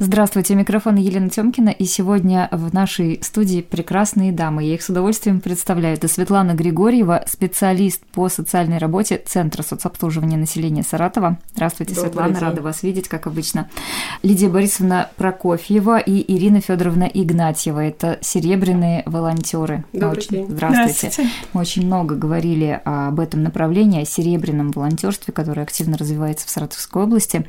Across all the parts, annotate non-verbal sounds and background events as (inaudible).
Здравствуйте, микрофон Елена Тёмкина, и сегодня в нашей студии прекрасные дамы. Я их с удовольствием представляю. Это Светлана Григорьева, специалист по социальной работе Центра соцобслуживания населения Саратова. Здравствуйте, Добрый Светлана, день. рада вас видеть, как обычно. Лидия Борисовна Прокофьева и Ирина Федоровна Игнатьева. Это серебряные волонтеры. Добрый очень... день. Здравствуйте. Здравствуйте. Мы очень много говорили об этом направлении, о серебряном волонтерстве, которое активно развивается в Саратовской области.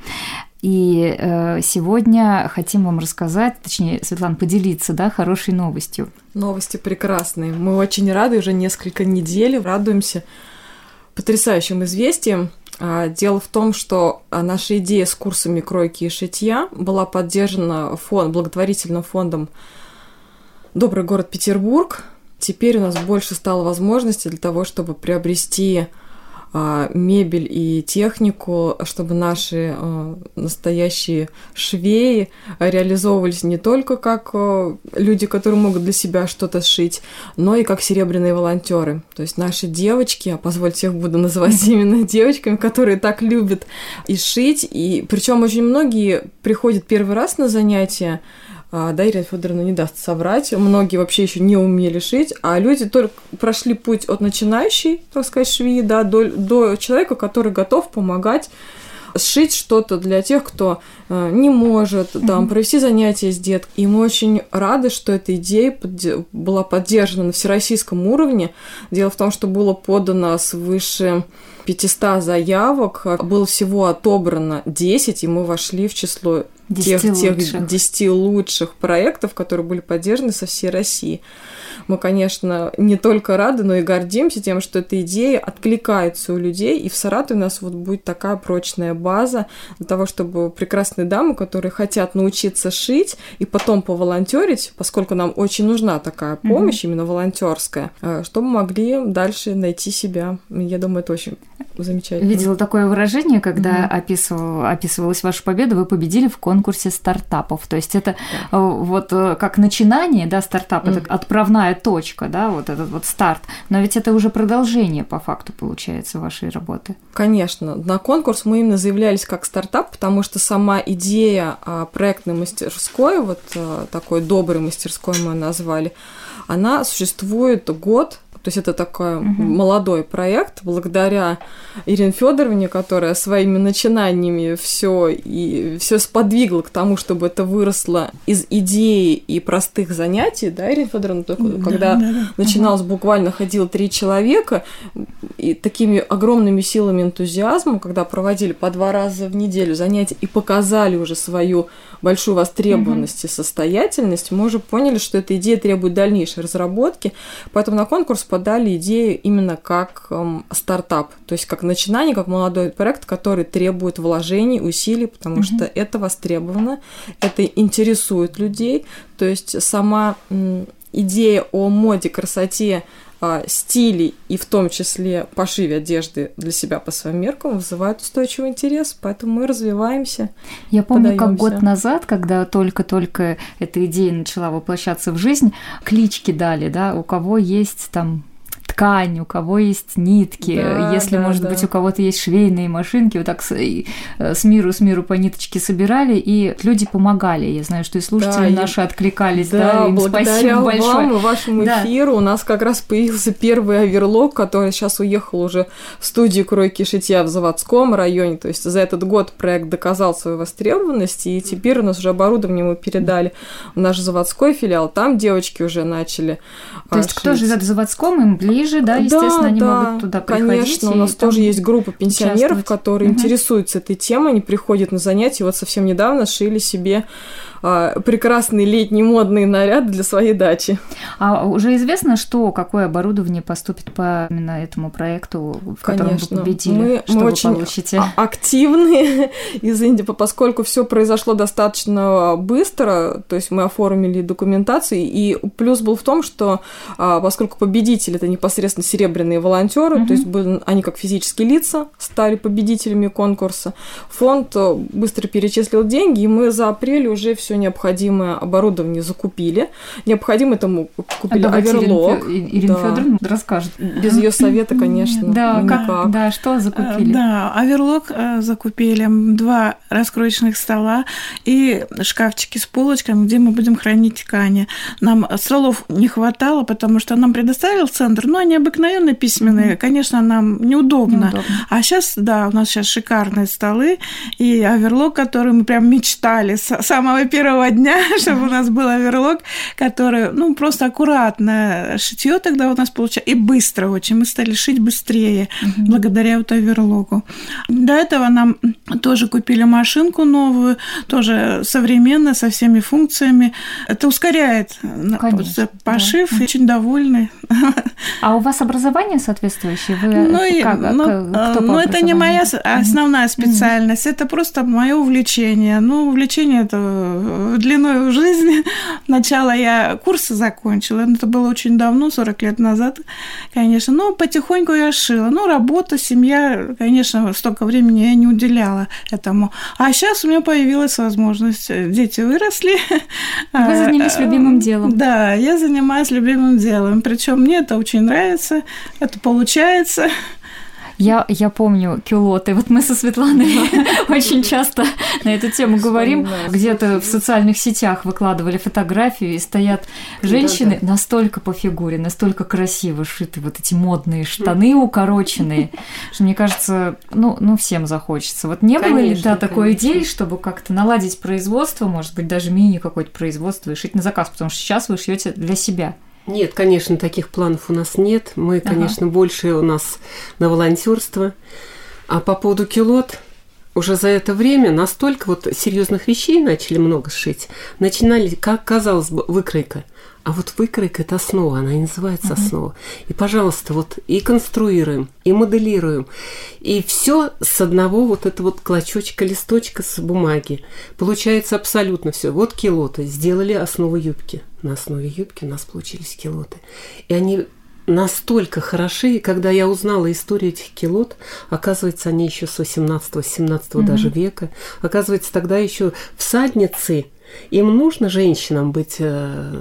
И э, сегодня хотим вам рассказать, точнее, Светлана, поделиться, да, хорошей новостью. Новости прекрасные. Мы очень рады, уже несколько недель радуемся потрясающим известиям. А, дело в том, что а, наша идея с курсами кройки и шитья была поддержана фонд, благотворительным фондом «Добрый город Петербург». Теперь у нас больше стало возможностей для того, чтобы приобрести мебель и технику, чтобы наши а, настоящие швеи реализовывались не только как а, люди, которые могут для себя что-то сшить, но и как серебряные волонтеры. То есть наши девочки, а позвольте их буду называть (laughs) именно девочками, которые так любят и шить, и причем очень многие приходят первый раз на занятия, а, да, Ирина Федоровна не даст соврать. Многие вообще еще не умели шить, а люди только прошли путь от начинающей, так сказать, швеи, да, до, до человека, который готов помогать сшить что-то для тех, кто э, не может там провести занятия с деткой. И мы очень рады, что эта идея подде- была поддержана на всероссийском уровне. Дело в том, что было подано свыше 500 заявок, было всего отобрано 10, и мы вошли в число тех, тех 10 лучших проектов, которые были поддержаны со всей России. Мы, конечно, не только рады, но и гордимся тем, что эта идея откликается у людей, и в Саратове у нас вот будет такая прочная база для того, чтобы прекрасные дамы, которые хотят научиться шить и потом поволонтерить, поскольку нам очень нужна такая помощь, mm-hmm. именно волонтерская, э, чтобы могли дальше найти себя. Я думаю, это очень замечательно. Видела такое выражение, когда mm-hmm. описывал, описывалась ваша победа, вы победили в конкурсе стартапов. То есть это да. Э, вот э, как начинание, да, стартап, mm-hmm. это отправная точка, да, вот этот вот старт. Но ведь это уже продолжение по факту получается вашей работы. Конечно. На конкурс мы именно заявлялись как стартап, потому что сама идея а, проектной мастерской, вот а, такой доброй мастерской мы назвали, она существует год то есть это такой угу. молодой проект, благодаря Ирине Федоровне, которая своими начинаниями все и все сподвигла к тому, чтобы это выросло из идеи и простых занятий, да, Ирина Федоровна, только да, когда да, да. начиналось, угу. буквально ходило три человека, и такими огромными силами энтузиазма, когда проводили по два раза в неделю занятия и показали уже свою большую востребованность угу. и состоятельность, мы уже поняли, что эта идея требует дальнейшей разработки, поэтому на конкурс подали идею именно как эм, стартап, то есть как начинание, как молодой проект, который требует вложений, усилий, потому угу. что это востребовано, это интересует людей, то есть сама идея о моде, красоте, а, стилей и в том числе пошиве одежды для себя по своим меркам вызывает устойчивый интерес, поэтому мы развиваемся. Я помню, подаёмся. как год назад, когда только-только эта идея начала воплощаться в жизнь, клички дали, да, у кого есть там ткань, у кого есть нитки, да, если, да, может да. быть, у кого-то есть швейные машинки, вот так с, э, с миру с миру по ниточке собирали, и люди помогали. Я знаю, что и слушатели да, наши и... откликались, да, да им благодаря спасибо большое. вам и вашему да. эфиру у нас как раз появился первый оверлок, который сейчас уехал уже в студию кройки шитья в заводском районе, то есть за этот год проект доказал свою востребованность, и теперь у нас уже оборудование мы передали в наш заводской филиал, там девочки уже начали То есть шить. кто живет в заводском, им ближе же, да, естественно, да, они да, могут туда приходить. Конечно, у нас тоже есть группа пенсионеров, которые угу. интересуются этой темой, они приходят на занятия, вот совсем недавно шили себе а, прекрасный летний модный наряд для своей дачи. А уже известно, что какое оборудование поступит по именно этому проекту, в котором Конечно. вы победили? Мы, что мы вы очень получите? активны (laughs) из Индии, поскольку все произошло достаточно быстро, то есть мы оформили документацию, и плюс был в том, что а, поскольку победитель это непосредственно непосредственно серебряные волонтеры, угу. то есть были, они как физические лица стали победителями конкурса. Фонд э, быстро перечислил деньги, и мы за апрель уже все необходимое оборудование закупили. Необходимо этому купили а оверлок. Ирина да. Федоровна расскажет. Без ее совета, конечно, да, никак. Как, да, что закупили? Да, оверлок закупили, два раскроечных стола и шкафчики с полочками, где мы будем хранить ткани. Нам столов не хватало, потому что нам предоставил центр, но они обыкновенные письменные, mm-hmm. конечно, нам неудобно. неудобно. А сейчас, да, у нас сейчас шикарные столы и оверлок, который мы прям мечтали с самого первого дня, (laughs) чтобы у нас был оверлок, который, ну, просто аккуратно шитье тогда у нас получалось, и быстро очень. Мы стали шить быстрее mm-hmm. благодаря вот оверлоку. До этого нам тоже купили машинку новую, тоже современная, со всеми функциями. Это ускоряет Конечно, пошив, да. очень довольны. А у вас образование соответствующее? Вы ну, и, как, ну, кто ну это не моя основная специальность, mm-hmm. это просто мое увлечение. Ну, увлечение это длиной в жизни. (laughs) Сначала я курсы закончила, это было очень давно, 40 лет назад, конечно. Но потихоньку я шила. Ну, работа, семья, конечно, столько времени я не уделяла этому. А сейчас у меня появилась возможность. Дети выросли. Вы (laughs) занялись любимым делом. Да, я занимаюсь любимым делом. Причем мне это очень нравится, это получается. Я, я помню кюлоты. Вот мы со Светланой (laughs) очень часто на эту тему говорим. Где-то в социальных сетях выкладывали фотографии, и стоят женщины настолько по фигуре, настолько красиво шиты вот эти модные штаны укороченные, (laughs) что мне кажется, ну, ну всем захочется. Вот не было ли да, такой идеи, чтобы как-то наладить производство, может быть, даже мини какое-то производство и шить на заказ, потому что сейчас вы шьете для себя. Нет, конечно, таких планов у нас нет. Мы, ага. конечно, больше у нас на волонтерство. А по поводу килот, уже за это время настолько вот серьезных вещей начали много шить. Начинали, как казалось бы, выкройка – а вот выкройка – это основа, она и называется uh-huh. основа. И, пожалуйста, вот и конструируем, и моделируем, и все с одного вот этого вот клочочка, листочка с бумаги. Получается абсолютно все. Вот килоты, сделали основу юбки. На основе юбки у нас получились килоты. И они настолько хороши, и когда я узнала историю этих килот, оказывается, они еще с 18-17 mm-hmm. даже века, оказывается, тогда еще всадницы – им нужно женщинам быть э,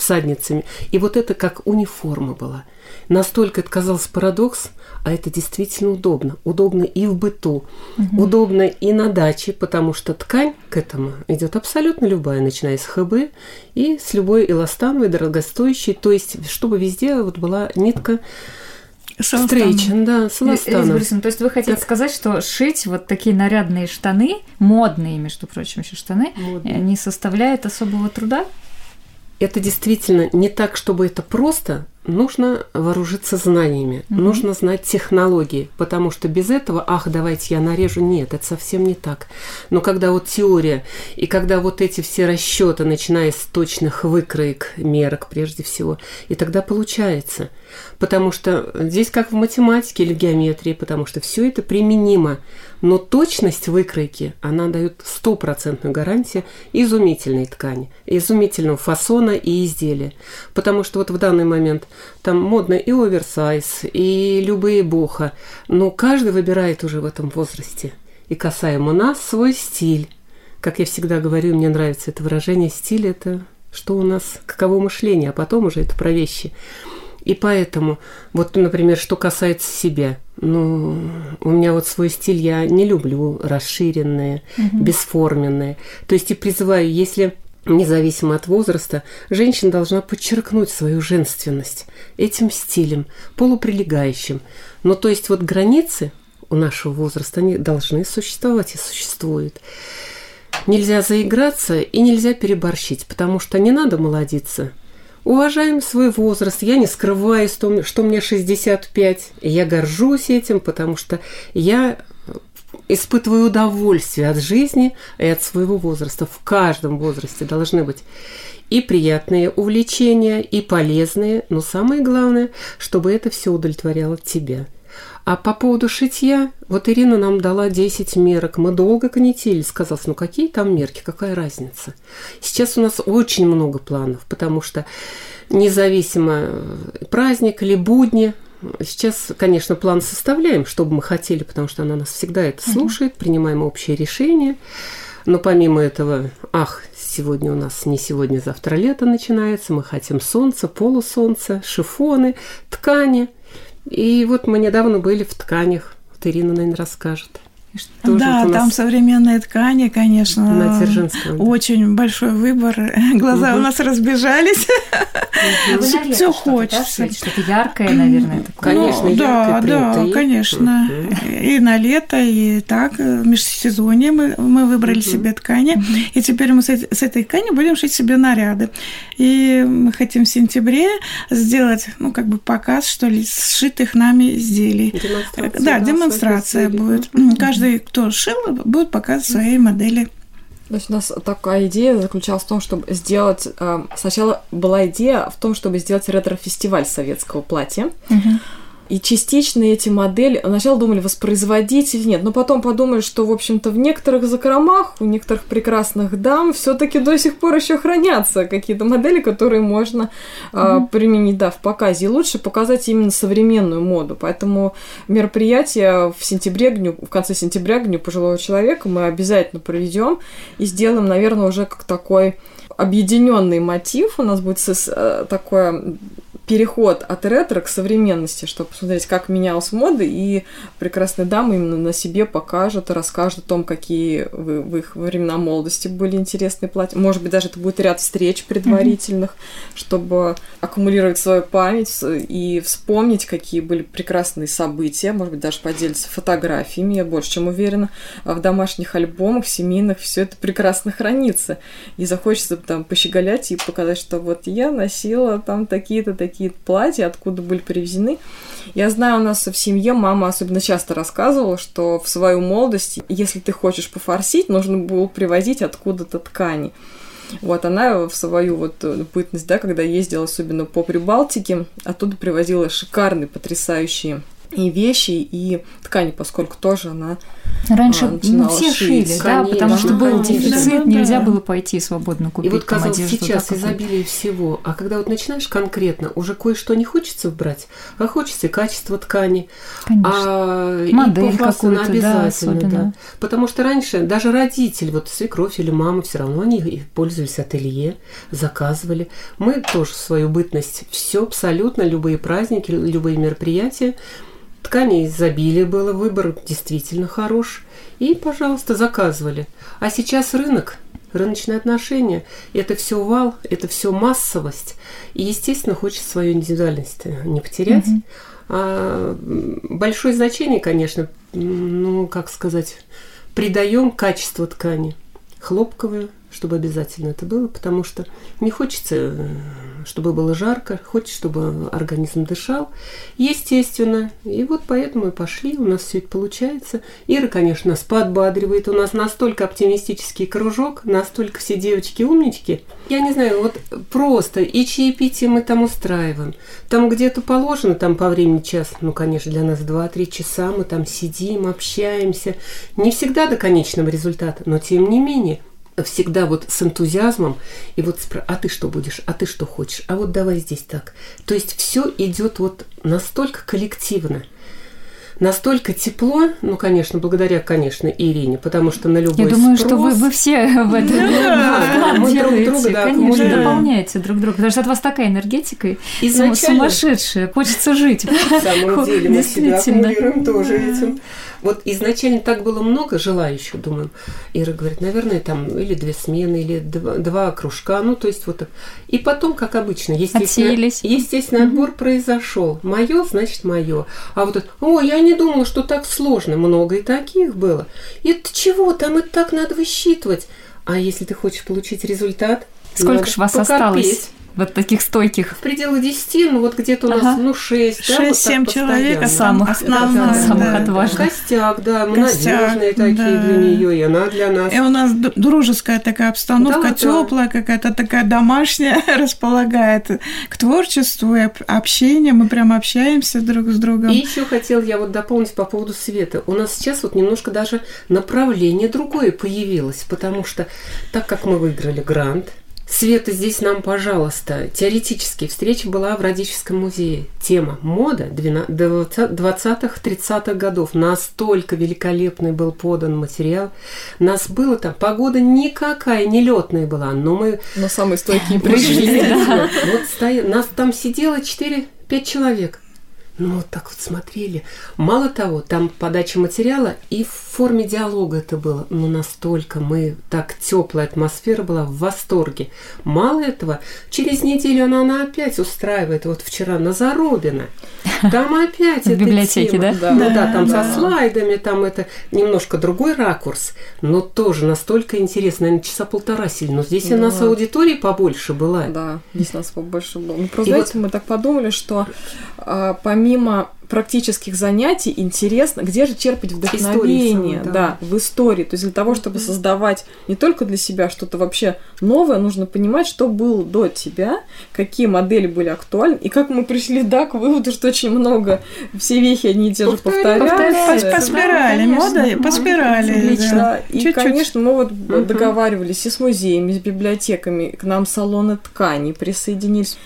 всадницами. И вот это как униформа была. Настолько это казалось парадокс, а это действительно удобно. Удобно и в быту, угу. удобно и на даче, потому что ткань к этому идет абсолютно любая, начиная с ХБ и с любой эластановой, дорогостоящей. То есть, чтобы везде вот была нитка Встречен, да, с Борисовна, то есть вы хотите так. сказать, что шить вот такие нарядные штаны, модные, между прочим, еще штаны, модные. не составляет особого труда? Это действительно не так, чтобы это просто, нужно вооружиться знаниями, угу. нужно знать технологии, потому что без этого, ах, давайте я нарежу, нет, это совсем не так. Но когда вот теория, и когда вот эти все расчеты, начиная с точных выкроек, мерок прежде всего, и тогда получается. Потому что здесь как в математике или в геометрии, потому что все это применимо. Но точность выкройки, она дает стопроцентную гарантию изумительной ткани, изумительного фасона и изделия. Потому что вот в данный момент там модно и оверсайз, и любые боха. Но каждый выбирает уже в этом возрасте. И касаемо нас свой стиль. Как я всегда говорю, мне нравится это выражение стиль это что у нас, каково мышление, а потом уже это про вещи. И поэтому, вот, например, что касается себя, ну, у меня вот свой стиль, я не люблю расширенные, угу. бесформенные. То есть и призываю, если независимо от возраста, женщина должна подчеркнуть свою женственность этим стилем, полуприлегающим. Но то есть вот границы у нашего возраста, они должны существовать и существуют. Нельзя заиграться и нельзя переборщить, потому что не надо молодиться. Уважаем свой возраст. Я не скрываю, что мне 65. И я горжусь этим, потому что я испытываю удовольствие от жизни и от своего возраста. В каждом возрасте должны быть и приятные увлечения, и полезные, но самое главное, чтобы это все удовлетворяло тебя. А по поводу шитья, вот Ирина нам дала 10 мерок. Мы долго конетели, сказала, ну какие там мерки, какая разница. Сейчас у нас очень много планов, потому что независимо э, праздник или будни, Сейчас, конечно, план составляем, что бы мы хотели, потому что она нас всегда это слушает, принимаем общие решения. Но помимо этого, ах, сегодня у нас не сегодня, завтра лето начинается, мы хотим солнца, полусолнца, шифоны, ткани. И вот мы недавно были в тканях. Вот Ирина, наверное, расскажет. Тоже да, там современные ткани, конечно. На. Очень большой выбор. (laughs) Глаза угу. у нас разбежались. Угу. Все хочется. Что-то яркое, наверное. Такое. Конечно, ну, да, да, и... конечно. Угу. И на лето, и так. В межсезонье мы, мы выбрали угу. себе ткани. Угу. И теперь мы с, с этой тканью будем шить себе наряды. И мы хотим в сентябре сделать, ну, как бы показ, что ли, сшитых нами изделий. Демонстрация. Да, демонстрация будет. Каждый каждый, кто шил, будет показывать свои модели. То есть у нас такая идея заключалась в том, чтобы сделать... Э, сначала была идея в том, чтобы сделать ретро-фестиваль советского платья. Угу. И частично эти модели, сначала думали воспроизводить или нет, но потом подумали, что, в общем-то, в некоторых закромах, у некоторых прекрасных дам все таки до сих пор еще хранятся какие-то модели, которые можно mm-hmm. э, применить, да, в показе. И лучше показать именно современную моду. Поэтому мероприятие в сентябре, дню, в конце сентября, к Дню пожилого человека, мы обязательно проведем и сделаем, наверное, уже как такой объединенный мотив. У нас будет э, такое переход от ретро к современности, чтобы посмотреть, как менялась мода, и прекрасные дамы именно на себе покажут и расскажут о том, какие в, в их времена молодости были интересные платья. Может быть, даже это будет ряд встреч предварительных, mm-hmm. чтобы аккумулировать свою память и вспомнить, какие были прекрасные события, может быть, даже поделиться фотографиями, я больше чем уверена, а в домашних альбомах, семейных, все это прекрасно хранится. И захочется там пощеголять и показать, что вот я носила там такие-то, такие какие-то платья, откуда были привезены. Я знаю, у нас в семье мама особенно часто рассказывала, что в свою молодость, если ты хочешь пофорсить, нужно было привозить откуда-то ткани. Вот она в свою вот бытность, да, когда ездила особенно по Прибалтике, оттуда привозила шикарные, потрясающие и вещи, и ткани, поскольку тоже она Раньше а, ну, все шить. шили, да, потому что был дефицит, да, нельзя да. было пойти свободно купить. И вот казалось, одежду, сейчас да, изобилие всего, а когда вот начинаешь конкретно, уже кое-что не хочется брать, а хочется качество ткани, Конечно. а модель какую-то, обязательно, да, да. Потому что раньше даже родители, вот свекровь или мама, все равно они пользовались ателье, заказывали. Мы тоже свою бытность, все абсолютно, любые праздники, любые мероприятия, Ткани изобилие было, выбор действительно хорош. И, пожалуйста, заказывали. А сейчас рынок, рыночные отношения, это все вал, это все массовость. И, естественно, хочется свою индивидуальность не потерять. Mm-hmm. А большое значение, конечно, ну, как сказать, придаем качеству ткани. Хлопковую, чтобы обязательно это было, потому что не хочется, э, чтобы было жарко, хочется, чтобы организм дышал, естественно. И вот поэтому и пошли, у нас все это получается. Ира, конечно, нас подбадривает, у нас настолько оптимистический кружок, настолько все девочки умнички. Я не знаю, вот просто и чаепитие мы там устраиваем. Там где-то положено, там по времени час, ну, конечно, для нас 2-3 часа, мы там сидим, общаемся. Не всегда до конечного результата, но тем не менее – всегда вот с энтузиазмом, и вот спро... а ты что будешь, а ты что хочешь, а вот давай здесь так. То есть все идет вот настолько коллективно, настолько тепло, ну, конечно, благодаря, конечно, Ирине, потому что на любой Я думаю, спрос... что вы, вы все в этом да, мы друг друга, да, конечно, да. дополняете друг друга, потому что от вас такая энергетика Изначально... сумасшедшая, хочется жить. На самом деле мы себя аккумулируем тоже этим. Вот изначально так было много желающих, думаю. Ира говорит, наверное, там или две смены, или два, два кружка, ну, то есть вот так. И потом, как обычно, естественно, Отсеялись. естественно отбор произошел. Мое, значит, мое. А вот это, о, я не думала, что так сложно. Много и таких было. И это чего? Там это так надо высчитывать. А если ты хочешь получить результат, Сколько же вас покорпеть. осталось? Вот таких стойких. В пределах 10, ну вот где-то у нас, ага. ну 6, 6-7 да, вот человек, а самых, основных, да, самых да. отважных. Костяк, да, мы Костяк, надежные такие да. для нее, и она для нас. И у нас дружеская такая обстановка, да, теплая да. какая-то такая домашняя, (laughs) располагает к творчеству и общению. Мы прям общаемся друг с другом. И еще хотел я вот дополнить по поводу света. У нас сейчас вот немножко даже направление другое появилось, потому что так как мы выиграли грант, Света, здесь нам, пожалуйста, теоретически встреча была в Радическом музее. Тема мода 20-30-х годов. Настолько великолепный был подан материал. Нас было там, погода никакая, не летная была, но мы... Но самые стойкие пришли. (laughs) Вот нас там сидело 4-5 человек. Ну, вот так вот смотрели. Мало того, там подача материала и в форме диалога это было. Ну, настолько мы, так теплая атмосфера была, в восторге. Мало этого, через неделю она, она опять устраивает. Вот вчера на Зарубина. Там опять (laughs) В библиотеке, да? Да, ну да, там со слайдами, там это немножко другой ракурс, но тоже настолько интересно. Наверное, часа полтора сильно. Но здесь у нас аудитории побольше была. Да, здесь нас побольше было. Ну, просто, знаете, мы так подумали, что а, помимо помимо практических занятий интересно, где же черпать вдохновение, да. да, в истории. То есть для того, чтобы создавать не только для себя что-то вообще новое, нужно понимать, что было до тебя, какие модели были актуальны, и как мы пришли, да, к выводу, что очень много, все вехи одни и те же повторяются. По спирали, мода, по спирали. Отлично. И, конечно, мы вот договаривались и с музеями, и с библиотеками, к нам салоны тканей присоединились.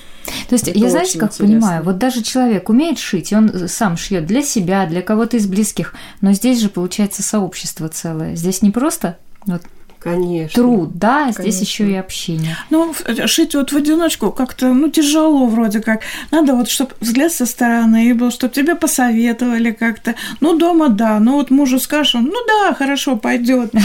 То есть, Это я знаете, как интересно. понимаю, вот даже человек умеет шить, и он сам шьет для себя, для кого-то из близких, но здесь же получается сообщество целое. Здесь не просто вот Конечно. Труд, да, Конечно. здесь еще и общение. Ну, шить вот в одиночку как-то, ну, тяжело вроде как. Надо вот, чтобы взгляд со стороны был, чтобы тебе посоветовали как-то. Ну, дома, да, ну, вот мужу скажешь, он, ну, да, хорошо, пойдет. (laughs)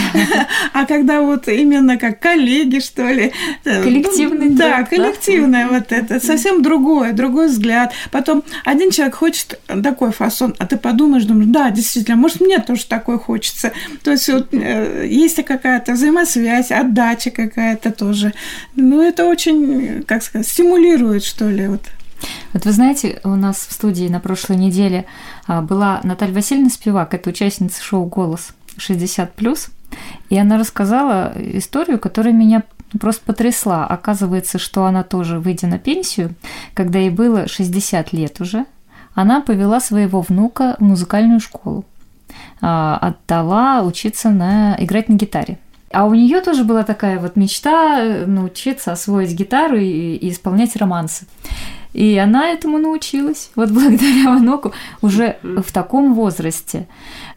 А когда вот именно как коллеги, что ли. Э, Коллективный Да, коллективное вот это. Совсем другое, другой взгляд. Потом один человек хочет такой фасон, а ты подумаешь, думаешь, да, действительно, может, мне тоже такой хочется. То есть вот э, есть какая-то взаимодействие взаимосвязь, отдача какая-то тоже. Ну, это очень, как сказать, стимулирует, что ли, вот. Вот вы знаете, у нас в студии на прошлой неделе а, была Наталья Васильевна Спивак, это участница шоу «Голос 60+,» и она рассказала историю, которая меня просто потрясла. Оказывается, что она тоже, выйдя на пенсию, когда ей было 60 лет уже, она повела своего внука в музыкальную школу, а, отдала учиться на, играть на гитаре. А у нее тоже была такая вот мечта э, научиться освоить гитару и, и исполнять романсы. И она этому научилась, (laughs) вот благодаря внуку, уже в таком возрасте.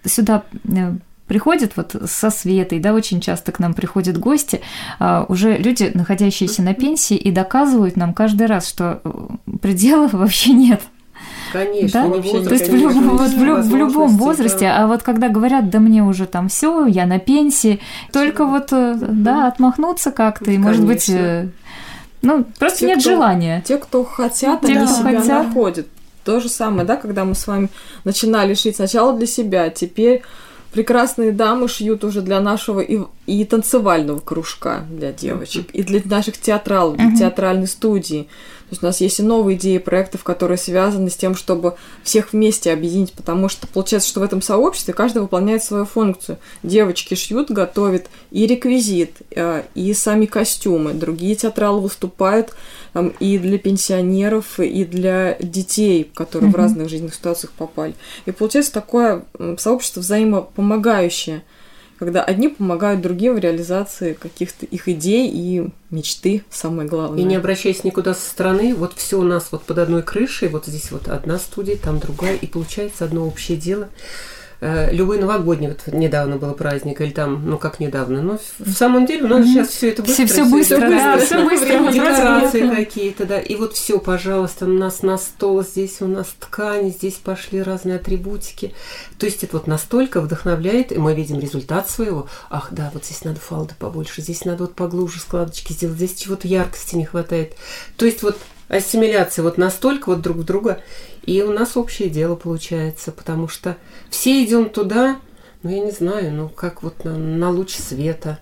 Сюда э, приходят вот со Светой, да, очень часто к нам приходят гости, а, уже люди, находящиеся на пенсии, и доказывают нам каждый раз, что э, пределов (laughs) вообще нет. Конечно, да? возраст, То есть конечно, в, любом, вот, в, в любом возрасте, да. а вот когда говорят, да мне уже там все, я на пенсии, только вот, э, да, отмахнуться как-то, и, может быть, э, ну, просто те, нет кто, желания. Те, кто хотят, те, они кто себя хотят. находят. То же самое, да, когда мы с вами начинали шить сначала для себя, теперь прекрасные дамы шьют уже для нашего и, и танцевального кружка для девочек, и для наших театралов, для uh-huh. театральной студии. Есть у нас есть и новые идеи проектов, которые связаны с тем, чтобы всех вместе объединить, потому что получается, что в этом сообществе каждый выполняет свою функцию. Девочки шьют, готовят и реквизит, э, и сами костюмы. Другие театралы выступают и для пенсионеров, и для детей, которые mm-hmm. в разных жизненных ситуациях попали. И получается такое сообщество взаимопомогающее когда одни помогают другим в реализации каких-то их идей и мечты, самое главное. И не обращаясь никуда со стороны, вот все у нас вот под одной крышей, вот здесь вот одна студия, там другая, и получается одно общее дело. Э, любой новогодний, вот недавно был праздник, или там, ну как недавно, но в самом деле у нас mm-hmm. сейчас все это быстро. Все, все быстро, все да, все быстро. Декорации какие-то, да, и вот все, пожалуйста, у нас на стол, здесь у нас ткани, здесь пошли разные атрибутики. То есть это вот настолько вдохновляет, и мы видим результат своего. Ах, да, вот здесь надо фалды побольше, здесь надо вот поглубже складочки сделать, здесь чего-то яркости не хватает. То есть вот ассимиляция вот настолько вот друг в друга, и у нас общее дело получается, потому что все идем туда, ну я не знаю, ну как вот на, на луч света.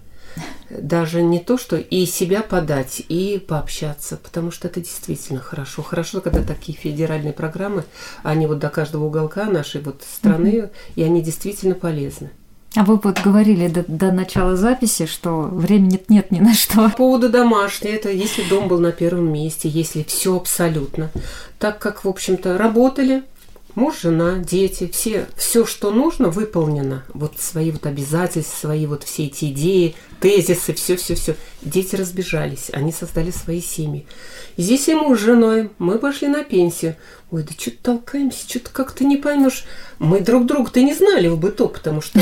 даже не то, что и себя подать, и пообщаться, потому что это действительно хорошо. Хорошо, когда такие федеральные программы, они вот до каждого уголка нашей вот страны, mm-hmm. и они действительно полезны. А вы вот говорили до, до начала записи, что времени нет, ни на что. По поводу домашнего, это если дом был на первом месте, если все абсолютно. Так как, в общем-то, работали, муж, жена, дети, все, все, что нужно, выполнено. Вот свои вот обязательства, свои вот все эти идеи, тезисы, все-все-все. Дети разбежались, они создали свои семьи. И здесь и муж с женой, мы пошли на пенсию. Ой, да что-то толкаемся, что-то как-то не поймешь. Мы друг друга-то не знали в быту, потому что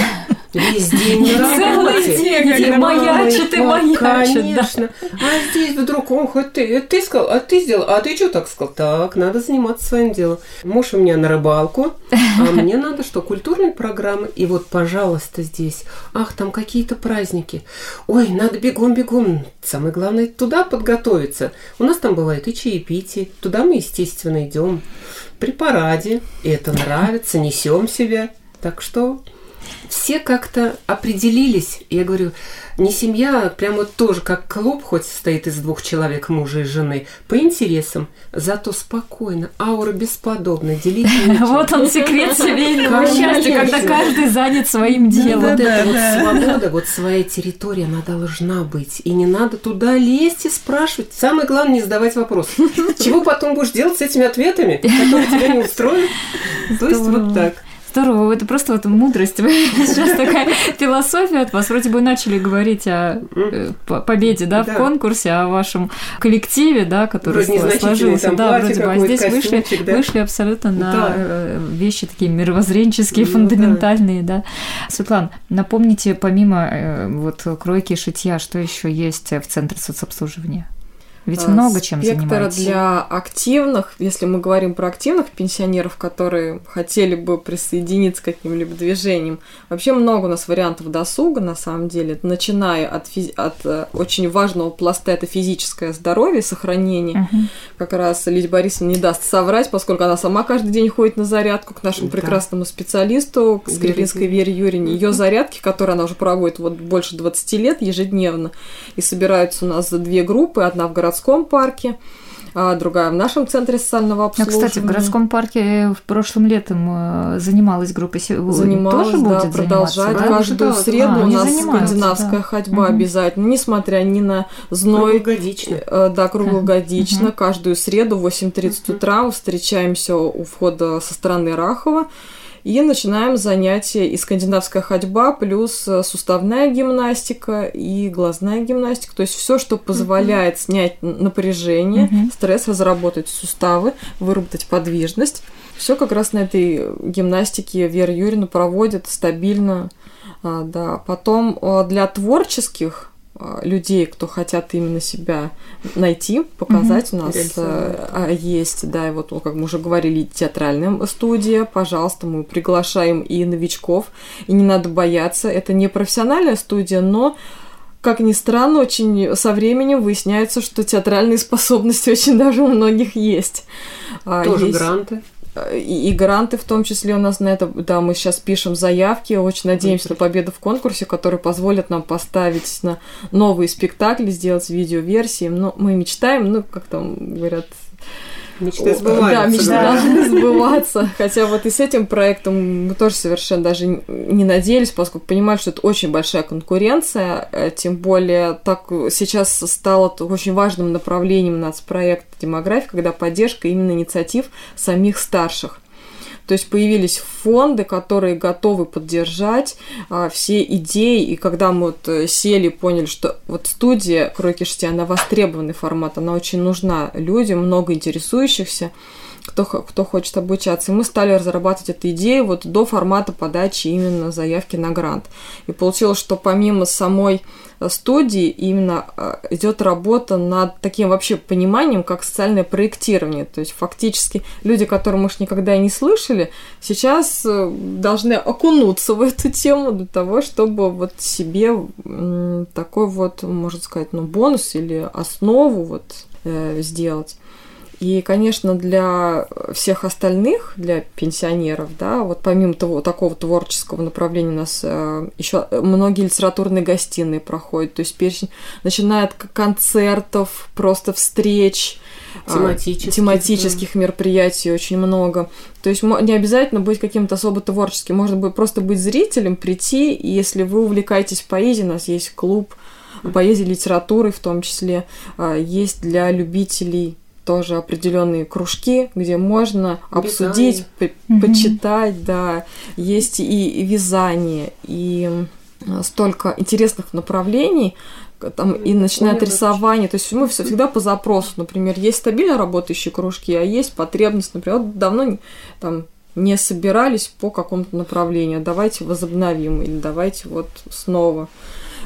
весь день на работе. Где маячит и маячит. Конечно. А здесь вдруг, ох, а ты, ты сказал, а ты сделал, а ты что так сказал? Так, надо заниматься своим делом. Муж у меня на рыбалку, а (laughs) мне надо что, культурные программы. И вот, пожалуйста, здесь, ах, там какие-то праздники. Ой, надо бегом-бегом. Самое главное, туда подготовиться. У нас там бывает и чаепитие. Туда мы, естественно, идем при параде. И это нравится, несем себя. Так что все как-то определились. Я говорю, не семья, а прямо тоже как клуб, хоть состоит из двух человек, мужа и жены, по интересам, зато спокойно, аура бесподобна, делить (laughs) Вот он секрет семейного счастья, когда каждый занят своим делом. Вот эта вот свобода, вот своя территория, она должна быть. И не надо туда лезть и спрашивать. Самое главное, не задавать вопрос. (laughs) Чего потом будешь делать с этими ответами, которые тебя не устроят? То есть вот так. Здорово, это просто вот мудрость. (laughs) Сейчас такая философия от вас. Вроде бы начали говорить о э, победе, да, в конкурсе, о вашем коллективе, да, который сложился. Да, вроде бы. А здесь вышли, вышли абсолютно на э, вещи такие мировоззренческие, ну фундаментальные, да. Светлана, напомните, помимо э, вот кройки и шитья, что еще есть в Центре соцобслуживания? Ведь а, много чем занимаетесь. для активных, если мы говорим про активных пенсионеров, которые хотели бы присоединиться к каким-либо движениям, вообще много у нас вариантов досуга, на самом деле, начиная от, физи- от э, очень важного пласта, это физическое здоровье, сохранение. Uh-huh. Как раз Лидия Борисовна не даст соврать, поскольку она сама каждый день ходит на зарядку к нашему да. прекрасному специалисту, к Скрипинской Вере Юрьевне. Ее зарядки, которые она уже проводит вот больше 20 лет ежедневно, и собираются у нас за две группы, одна в городском городском парке, а другая в нашем центре социального обслуживания. А, кстати, в городском парке в прошлом летом э, занималась группа Занималась, тоже да, будет продолжать. Да? Каждую среду а, у нас скандинавская да. ходьба угу. обязательно, несмотря ни на зной. Круглогодично. Э, да, круглогодично. Угу. Каждую среду в 8.30 угу. утра встречаемся у входа со стороны Рахова. И начинаем занятия и скандинавская ходьба, плюс э, суставная гимнастика и глазная гимнастика. То есть все, что позволяет mm-hmm. снять напряжение, mm-hmm. стресс, разработать суставы, выработать подвижность. Все как раз на этой гимнастике Вера Юрьевна проводит стабильно. А, да. Потом э, для творческих людей, кто хотят именно себя найти, показать. Угу. У нас э, есть, да, и вот, как мы уже говорили, театральная студия. Пожалуйста, мы приглашаем и новичков. И не надо бояться. Это не профессиональная студия, но как ни странно, очень со временем выясняется, что театральные (laughs) способности очень даже у многих есть. А, Тоже есть... гранты и, и гранты в том числе у нас на это, да, мы сейчас пишем заявки, очень надеемся на победу в конкурсе, который позволит нам поставить на новые спектакли, сделать видеоверсии, но мы мечтаем, ну, как там говорят, Мечты сбываются. Да, мечты да. должны сбываться. Хотя вот и с этим проектом мы тоже совершенно даже не надеялись, поскольку понимали, что это очень большая конкуренция, э, тем более так сейчас стало очень важным направлением нацпроекта демографии, когда поддержка именно инициатив самих старших. То есть появились фонды, которые готовы поддержать а, все идеи. И когда мы вот э, сели, поняли, что вот студия Кройки она востребованный формат, она очень нужна людям, много интересующихся кто, кто хочет обучаться. И мы стали разрабатывать эту идею вот до формата подачи именно заявки на грант. И получилось, что помимо самой э, студии именно э, идет работа над таким вообще пониманием, как социальное проектирование. То есть фактически люди, которые, может, никогда и не слышали, сейчас э, должны окунуться в эту тему для того, чтобы вот себе такой вот, можно сказать, ну, бонус или основу вот сделать. И, конечно, для всех остальных, для пенсионеров, да, вот помимо того, такого творческого направления у нас э, еще многие литературные гостиные проходят, то есть перечень, начиная от концертов, просто встреч, а, тематических, тематических да. мероприятий очень много. То есть не обязательно быть каким-то особо творческим, можно быть просто быть зрителем, прийти, и если вы увлекаетесь поэзией, у нас есть клуб поэзии, литературы в том числе, а, есть для любителей тоже определенные кружки, где можно обсудить, по почитать, да, есть и, и вязание, и столько интересных направлений, там, и начинает рисование. То есть мы все всегда по запросу. Например, есть стабильно работающие кружки, а есть потребность, например, вот давно там не собирались по какому-то направлению, давайте возобновим или давайте вот снова.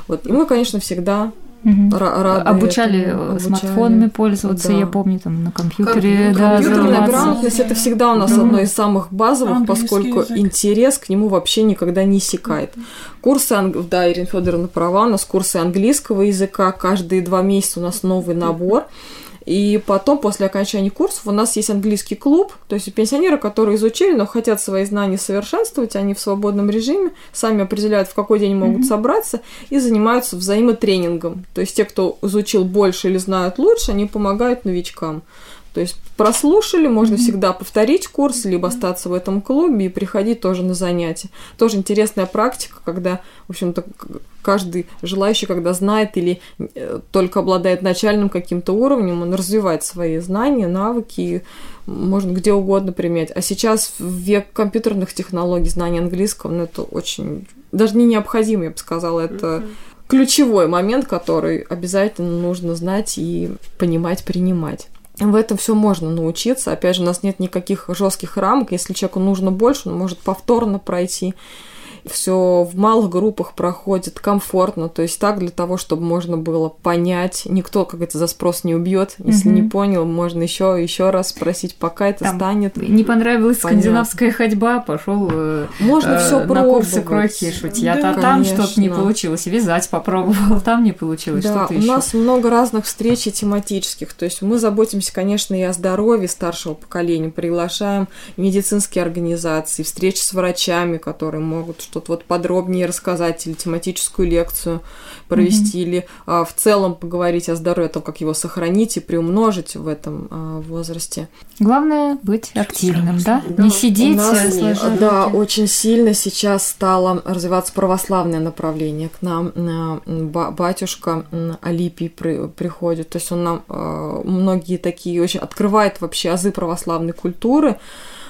Вот. И мы, конечно, всегда Угу. Рады обучали этому, обучали. смартфонами пользоваться, да. я помню, там на компьютере, да, Компьютерная грамотность это всегда у нас да. одно из самых базовых, Английский поскольку язык. интерес к нему вообще никогда не иссякает. Курсы, да, Ирина Федоровна права, у нас курсы английского языка, каждые два месяца у нас новый набор. Угу. И потом, после окончания курсов, у нас есть английский клуб, то есть пенсионеры, которые изучили, но хотят свои знания совершенствовать, они в свободном режиме сами определяют, в какой день могут mm-hmm. собраться и занимаются взаимотренингом. То есть те, кто изучил больше или знают лучше, они помогают новичкам. То есть прослушали, можно mm-hmm. всегда повторить курс, либо остаться в этом клубе и приходить тоже на занятия. Тоже интересная практика, когда, в общем-то, каждый желающий, когда знает или э, только обладает начальным каким-то уровнем, он развивает свои знания, навыки, можно где угодно применять. А сейчас в век компьютерных технологий, знания английского, ну, это очень, даже не необходимо, я бы сказала, это mm-hmm ключевой момент, который обязательно нужно знать и понимать, принимать в этом все можно научиться. Опять же, у нас нет никаких жестких рамок. Если человеку нужно больше, он может повторно пройти все в малых группах проходит комфортно, то есть так для того, чтобы можно было понять, никто как это за спрос не убьет, если угу. не понял, можно еще еще раз спросить, пока это Там станет. Не понравилась понятно. скандинавская ходьба, пошел э, можно э, все на курсы кройки шутья, да, там что-то не получилось, вязать попробовал, там не получилось, да, что-то у нас много разных встреч и тематических, то есть мы заботимся, конечно, и о здоровье старшего поколения, приглашаем медицинские организации, встречи с врачами, которые могут что-то вот подробнее рассказать или тематическую лекцию провести, mm-hmm. или а, в целом поговорить о здоровье, о том, как его сохранить и приумножить в этом а, возрасте. Главное быть активным, да? да. Не сидеть, нас, сложа Да, очень сильно сейчас стало развиваться православное направление. К нам батюшка Алипий при, приходит, то есть он нам а, многие такие очень открывает вообще азы православной культуры,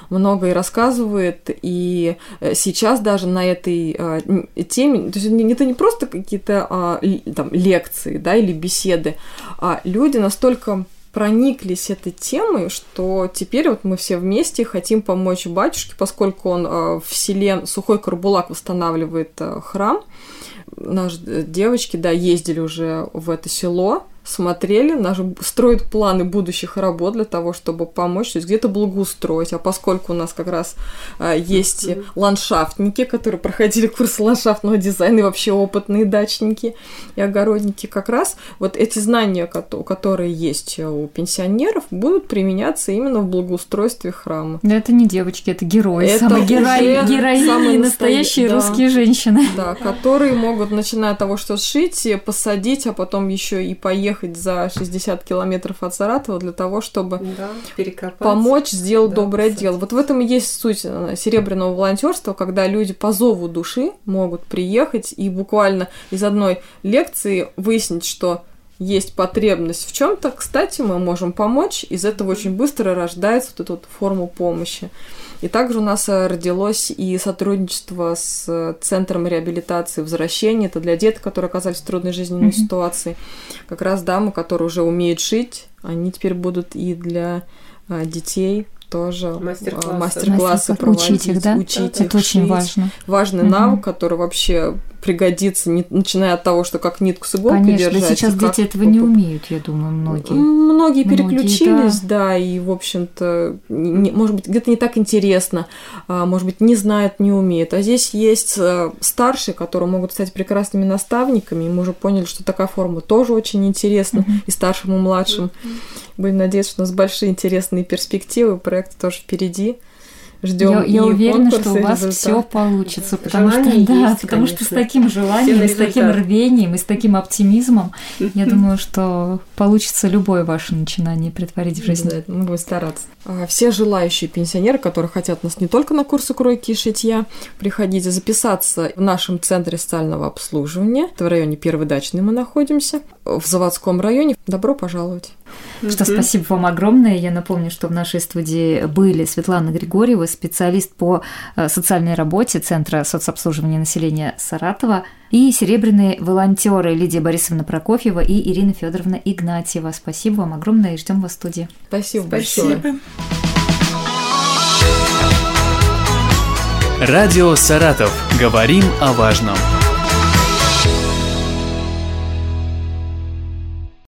много и рассказывает, и э, сейчас даже на этой э, теме, то есть это не просто какие-то а, там лекции, да, или беседы, а люди настолько прониклись этой темой, что теперь вот мы все вместе хотим помочь батюшке, поскольку он э, в селе Сухой Карбулак восстанавливает храм. Наши девочки, да, ездили уже в это село, смотрели, наши строят планы будущих работ для того, чтобы помочь, то есть где-то благоустроить. А поскольку у нас как раз а, есть mm-hmm. ландшафтники, которые проходили курс ландшафтного дизайна, и вообще опытные дачники и огородники, как раз вот эти знания, которые есть у пенсионеров, будут применяться именно в благоустройстве храма. Да это не девочки, это герои, это самые герои, героини, самые настоящие да, русские женщины. Да, которые могут, начиная от того, что сшить, посадить, а потом еще и поехать ехать за 60 километров от Саратова для того, чтобы да, помочь сделать да, доброе кстати. дело. Вот в этом и есть суть э, серебряного волонтерства, когда люди по зову души могут приехать и буквально из одной лекции выяснить, что есть потребность в чем-то, кстати, мы можем помочь. Из этого очень быстро рождается вот эта вот форма помощи. И также у нас э, родилось и сотрудничество с э, Центром реабилитации возвращения. Это для деток, которые оказались в трудной жизненной mm-hmm. ситуации. Как раз дамы, которые уже умеют шить, они теперь будут и для а, детей тоже мастер-классы, мастер-классы проводить, учить их, да? учить Это их очень шить. важно. Важный угу. навык, который вообще пригодится, не, начиная от того, что как нитку с иголкой Конечно, держать. да сейчас дети этого не умеют, я думаю, многие. Многие переключились, многие, да. да, и, в общем-то, не, может быть, где-то не так интересно, а, может быть, не знают, не умеют. А здесь есть э, старшие, которые могут стать прекрасными наставниками, и мы уже поняли, что такая форма тоже очень интересна mm-hmm. и старшим, и младшим. Mm-hmm. Будем надеяться, что у нас большие интересные перспективы, проект тоже впереди ждем. Я, я уверена, что у вас все получится, потому Желание что, да, есть, потому конечно. что с таким желанием, с таким рвением и с таким оптимизмом, я (laughs) думаю, что получится любое ваше начинание притворить в жизнь. Да, мы будем стараться. А, все желающие пенсионеры, которые хотят нас не только на курсы кройки и шитья, приходите записаться в нашем центре социального обслуживания. Это в районе Первой дачной мы находимся, в заводском районе. Добро пожаловать. Что спасибо вам огромное. Я напомню, что в нашей студии были Светлана Григорьева, специалист по э, социальной работе Центра соцобслуживания населения Саратова, и серебряные волонтеры Лидия Борисовна Прокофьева и Ирина Федоровна Игнатьева. Спасибо вам огромное и ждем вас в студии. Спасибо, Спасибо. большое. Радио «Саратов». Говорим о важном.